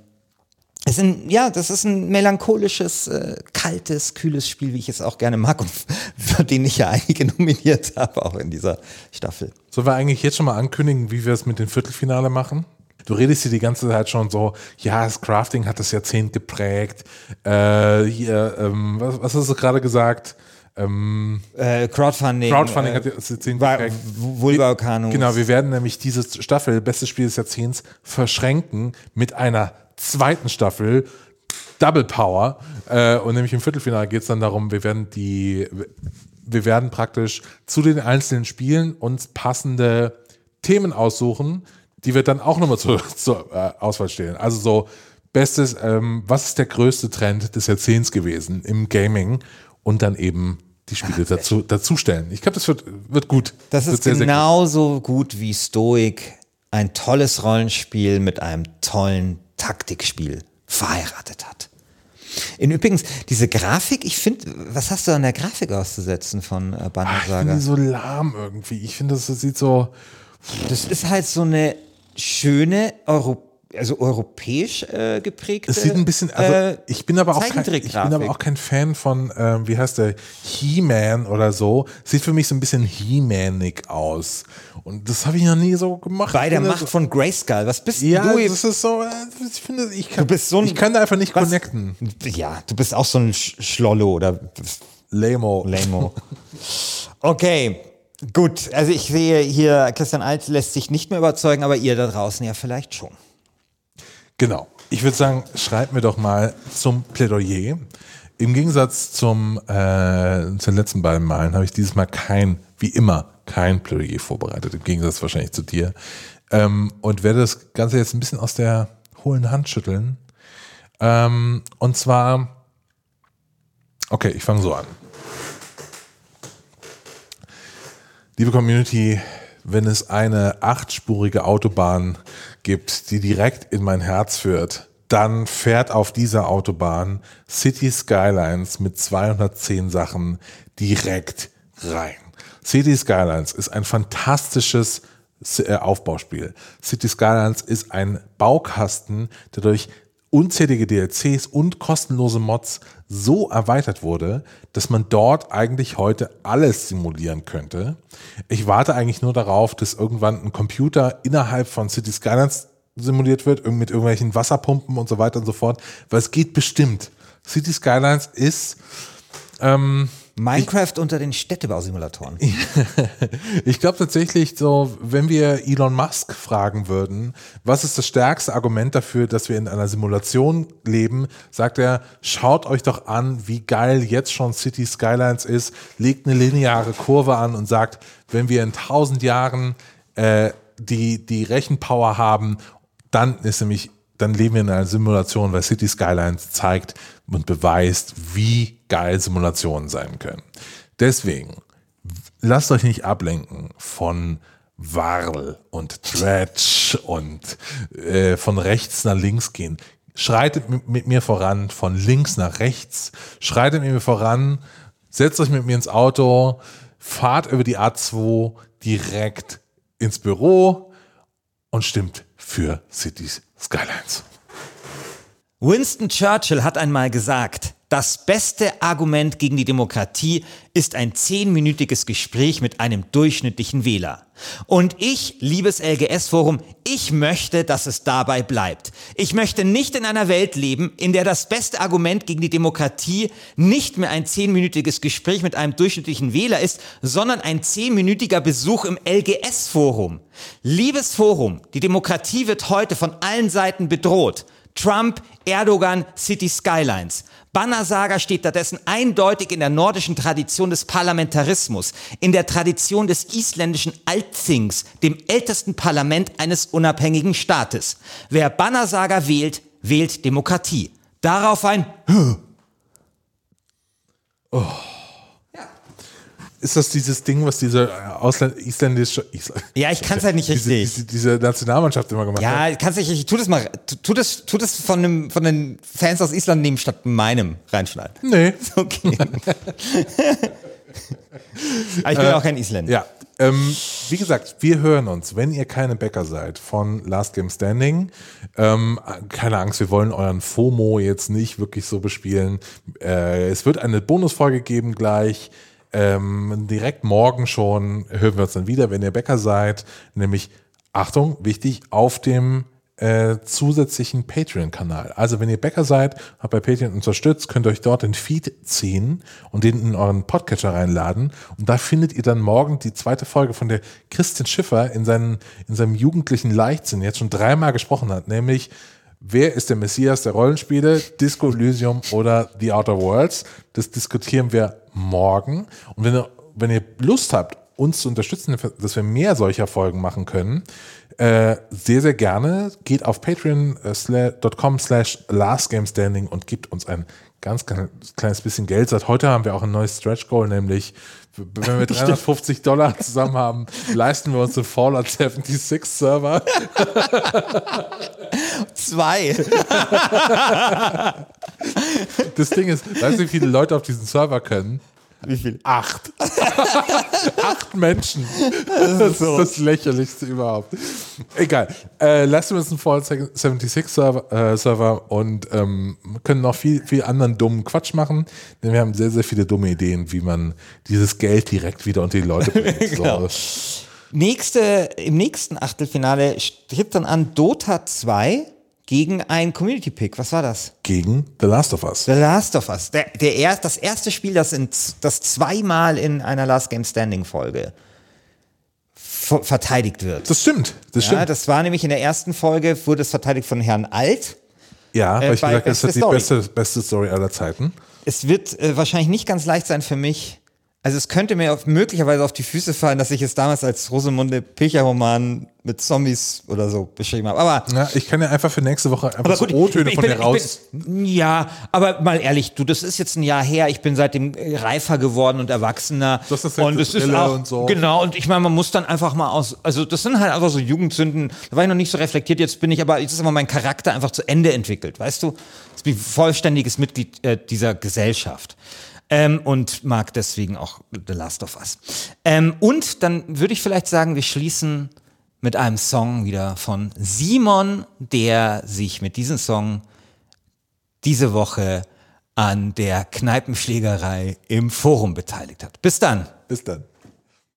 [SPEAKER 1] es sind, ja, das ist ein melancholisches, äh, kaltes, kühles Spiel, wie ich es auch gerne mag und für den ich ja einige nominiert habe, auch in dieser Staffel.
[SPEAKER 2] Sollen wir eigentlich jetzt schon mal ankündigen, wie wir es mit dem Viertelfinale machen? Du redest hier die ganze Zeit schon so, ja, das Crafting hat das Jahrzehnt geprägt. Äh, hier, ähm, was, was hast du gerade gesagt? Ähm,
[SPEAKER 1] Äh, Crowdfunding.
[SPEAKER 2] Crowdfunding
[SPEAKER 1] äh,
[SPEAKER 2] hat das Jahrzehnt geprägt.
[SPEAKER 1] Vulva-Kanus.
[SPEAKER 2] Genau, wir werden nämlich diese Staffel, bestes Spiel des Jahrzehnts, verschränken mit einer zweiten Staffel, Double Power. Äh, und nämlich im Viertelfinale geht es dann darum, wir werden die, wir werden praktisch zu den einzelnen Spielen uns passende Themen aussuchen, die wir dann auch nochmal zur, zur äh, Auswahl stellen. Also so, bestes, ähm, was ist der größte Trend des Jahrzehnts gewesen im Gaming und dann eben die Spiele dazu, dazu stellen. Ich glaube, das wird, wird gut.
[SPEAKER 1] Das
[SPEAKER 2] wird
[SPEAKER 1] ist genauso gut wie Stoic ein tolles Rollenspiel mit einem tollen Taktikspiel verheiratet hat. In übrigens, diese Grafik, ich finde, was hast du an der Grafik auszusetzen von äh, Banner
[SPEAKER 2] Ah, Ich finde
[SPEAKER 1] Saga?
[SPEAKER 2] so lahm irgendwie. Ich finde, das sieht so.
[SPEAKER 1] Das ist halt so eine schöne Euro also europäisch äh, geprägte.
[SPEAKER 2] Es sieht ein bisschen, also
[SPEAKER 1] äh,
[SPEAKER 2] ich bin aber auch kein, ich bin aber auch kein Fan von, ähm, wie heißt der, He-Man oder so. Sieht für mich so ein bisschen He-Manig aus. Und das habe ich noch nie so gemacht.
[SPEAKER 1] bei der Macht
[SPEAKER 2] so-
[SPEAKER 1] von Grayskull. Was bist
[SPEAKER 2] Ja,
[SPEAKER 1] du?
[SPEAKER 2] das ist so, äh, ich finde, ich kann,
[SPEAKER 1] Du bist so ein-
[SPEAKER 2] ich kann da einfach nicht
[SPEAKER 1] Was?
[SPEAKER 2] connecten.
[SPEAKER 1] Ja, du bist auch so ein Sch Schlollo oder
[SPEAKER 2] Lamo.
[SPEAKER 1] Lamo. Okay, gut. Also ich sehe hier, Christian Alt lässt sich nicht mehr überzeugen, aber ihr da draußen ja vielleicht schon.
[SPEAKER 2] Genau. Ich würde sagen, schreibt mir doch mal zum Plädoyer. Im Gegensatz zum, äh, zu den letzten beiden Malen habe ich dieses Mal kein, wie immer, kein Plädoyer vorbereitet. Im Gegensatz wahrscheinlich zu dir. Ähm, und werde das Ganze jetzt ein bisschen aus der hohlen Hand schütteln. Ähm, und zwar, okay, ich fange so an. Liebe Community, wenn es eine achtspurige Autobahn gibt, die direkt in mein Herz führt, dann fährt auf dieser Autobahn City Skylines mit 210 Sachen direkt rein. City Skylines ist ein fantastisches äh, Aufbauspiel. City Skylines ist ein Baukasten, der durch unzählige DLCs und kostenlose Mods so erweitert wurde, dass man dort eigentlich heute alles simulieren könnte. Ich warte eigentlich nur darauf, dass irgendwann ein Computer innerhalb von City Skylines simuliert wird, mit irgendwelchen Wasserpumpen und so weiter und so fort, weil es geht bestimmt. City Skylines ist
[SPEAKER 1] Minecraft unter den Städtebausimulatoren.
[SPEAKER 2] Ich glaube tatsächlich so, wenn wir Elon Musk fragen würden, was ist das stärkste Argument dafür, dass wir in einer Simulation leben, sagt er, schaut euch doch an, wie geil jetzt schon City Skylines ist, legt eine lineare Kurve an und sagt, wenn wir in tausend Jahren äh, die, die Rechenpower haben, dann ist nämlich, dann leben wir in einer Simulation, weil City Skylines zeigt und beweist, wie geil Simulationen sein können. Deswegen, lasst euch nicht ablenken von Warl und Dredge und äh, von rechts nach links gehen. Schreitet mit, mir voran, von links nach rechts. Schreitet mit mir voran, setzt euch mit mir ins Auto, fahrt über die A2 direkt ins Büro und stimmt für Cities Skylines.
[SPEAKER 1] Winston Churchill hat einmal gesagt, das beste Argument gegen die Demokratie ist ein zehnminütiges Gespräch mit einem durchschnittlichen Wähler. Und ich, liebes LGS-Forum, ich möchte, dass es dabei bleibt. Ich möchte nicht in einer Welt leben, in der das beste Argument gegen die Demokratie nicht mehr ein zehnminütiges Gespräch mit einem durchschnittlichen Wähler ist, sondern ein zehnminütiger Besuch im LGS-Forum. Liebes Forum, die Demokratie wird heute von allen Seiten bedroht. Trump, Erdogan, City Skylines. Bannersaga steht stattdessen eindeutig in der nordischen Tradition des Parlamentarismus, in der Tradition des isländischen Altthings, dem ältesten Parlament eines unabhängigen Staates. Wer Bannersaga wählt, wählt Demokratie. Darauf ein
[SPEAKER 2] Ist das dieses Ding, was diese äh, Ausländ isländische Isl
[SPEAKER 1] Ja, ich kann's halt nicht
[SPEAKER 2] diese,
[SPEAKER 1] richtig.
[SPEAKER 2] Diese, diese Nationalmannschaft immer gemacht hat?
[SPEAKER 1] Ja, kannst du nicht, tu das mal, tu- das, tu das von, einem, von den Fans aus Island nehmen statt meinem reinschneiden.
[SPEAKER 2] Nee.
[SPEAKER 1] Okay. Aber ich bin auch kein Isländer.
[SPEAKER 2] Ja, ähm, wie gesagt, wir hören uns, wenn ihr keine Bäcker seid von Last Game Standing. Ähm, keine Angst, wir wollen euren FOMO jetzt nicht wirklich so bespielen. Äh, es wird eine Bonusfolge geben gleich. Ähm, direkt morgen schon hören wir uns dann wieder, wenn ihr Bäcker seid. Nämlich, Achtung, wichtig, auf dem äh, zusätzlichen Patreon-Kanal. Also wenn ihr Bäcker seid, habt bei Patreon unterstützt, könnt ihr euch dort den Feed ziehen und den in euren Podcatcher reinladen. Und da findet ihr dann morgen die zweite Folge von der Christian Schiffer in, seinen, in seinem jugendlichen Leichtsinn jetzt schon dreimal gesprochen hat, nämlich Wer ist der Messias der Rollenspiele? Disco Elysium oder The Outer Worlds? Das diskutieren wir morgen. Und wenn ihr, wenn ihr Lust habt, uns zu unterstützen, dass wir mehr solcher Folgen machen können, äh, sehr, sehr gerne. Geht auf patreon.com slash lastgamestanding und gibt uns ein ganz klein- kleines bisschen Geld. Seit heute haben wir auch ein neues Stretch Goal, nämlich wenn wir 350 Dollar zusammen haben, leisten wir uns den Fallout 76 Server.
[SPEAKER 1] Zwei.
[SPEAKER 2] Das Ding ist, weißt du, wie viele Leute auf diesen Server können?
[SPEAKER 1] Wie viel?
[SPEAKER 2] Acht. Acht Menschen. Das ist
[SPEAKER 1] so.
[SPEAKER 2] das lächerlichste überhaupt. Egal. Äh, lassen wir uns einen Fallout 76 Server, äh, Server und ähm, können noch viel, viel anderen dummen Quatsch machen, denn wir haben sehr, sehr viele dumme Ideen, wie man dieses Geld direkt wieder unter die Leute bringt.
[SPEAKER 1] Genau.
[SPEAKER 2] So.
[SPEAKER 1] Nächste, Im nächsten Achtelfinale tritt dann an Dota 2 gegen ein Community-Pick. Was war das?
[SPEAKER 2] Gegen The Last of Us.
[SPEAKER 1] The Last of Us. Der, der erst, das erste Spiel, das, in, das zweimal in einer Last Game Standing Folge ver- verteidigt wird.
[SPEAKER 2] Das stimmt. Das
[SPEAKER 1] Ja,
[SPEAKER 2] stimmt.
[SPEAKER 1] das war nämlich in der ersten Folge, wurde es verteidigt von Herrn Alt.
[SPEAKER 2] Ja, weil ich
[SPEAKER 1] bei
[SPEAKER 2] gesagt habe, das ist die
[SPEAKER 1] Story.
[SPEAKER 2] beste, beste Story aller Zeiten.
[SPEAKER 1] Es wird äh, wahrscheinlich nicht ganz leicht sein für mich. Also es könnte mir auf, möglicherweise auf die Füße fallen, dass ich es damals als Rosamunde Pilcher-Roman mit Zombies oder so beschrieben habe. Aber
[SPEAKER 2] Ja, ich kann ja einfach für nächste Woche einfach
[SPEAKER 1] Aber
[SPEAKER 2] so O-Töne
[SPEAKER 1] ich
[SPEAKER 2] von
[SPEAKER 1] bin-
[SPEAKER 2] dir
[SPEAKER 1] ich
[SPEAKER 2] raus.
[SPEAKER 1] Bin, ja, aber mal ehrlich, du, das ist jetzt ein Jahr her. Ich bin seitdem äh, reifer geworden und erwachsener.
[SPEAKER 2] Das
[SPEAKER 1] und
[SPEAKER 2] letzte
[SPEAKER 1] es ist auch
[SPEAKER 2] und so.
[SPEAKER 1] genau. Und ich meine, man muss dann einfach mal aus. Also das sind halt einfach so Jugendsünden. Da war ich noch nicht so reflektiert. Jetzt bin ich aber jetzt ist aber mein Charakter einfach zu Ende entwickelt. Weißt du, jetzt bin ich vollständiges Mitglied äh, dieser Gesellschaft. Ähm, und mag deswegen auch The Last of Us. Ähm, und dann würde ich vielleicht sagen, wir schließen mit einem Song wieder von Simon, der sich mit diesem Song diese Woche an der Kneipenschlägerei im Forum beteiligt hat. Bis dann.
[SPEAKER 2] Bis dann.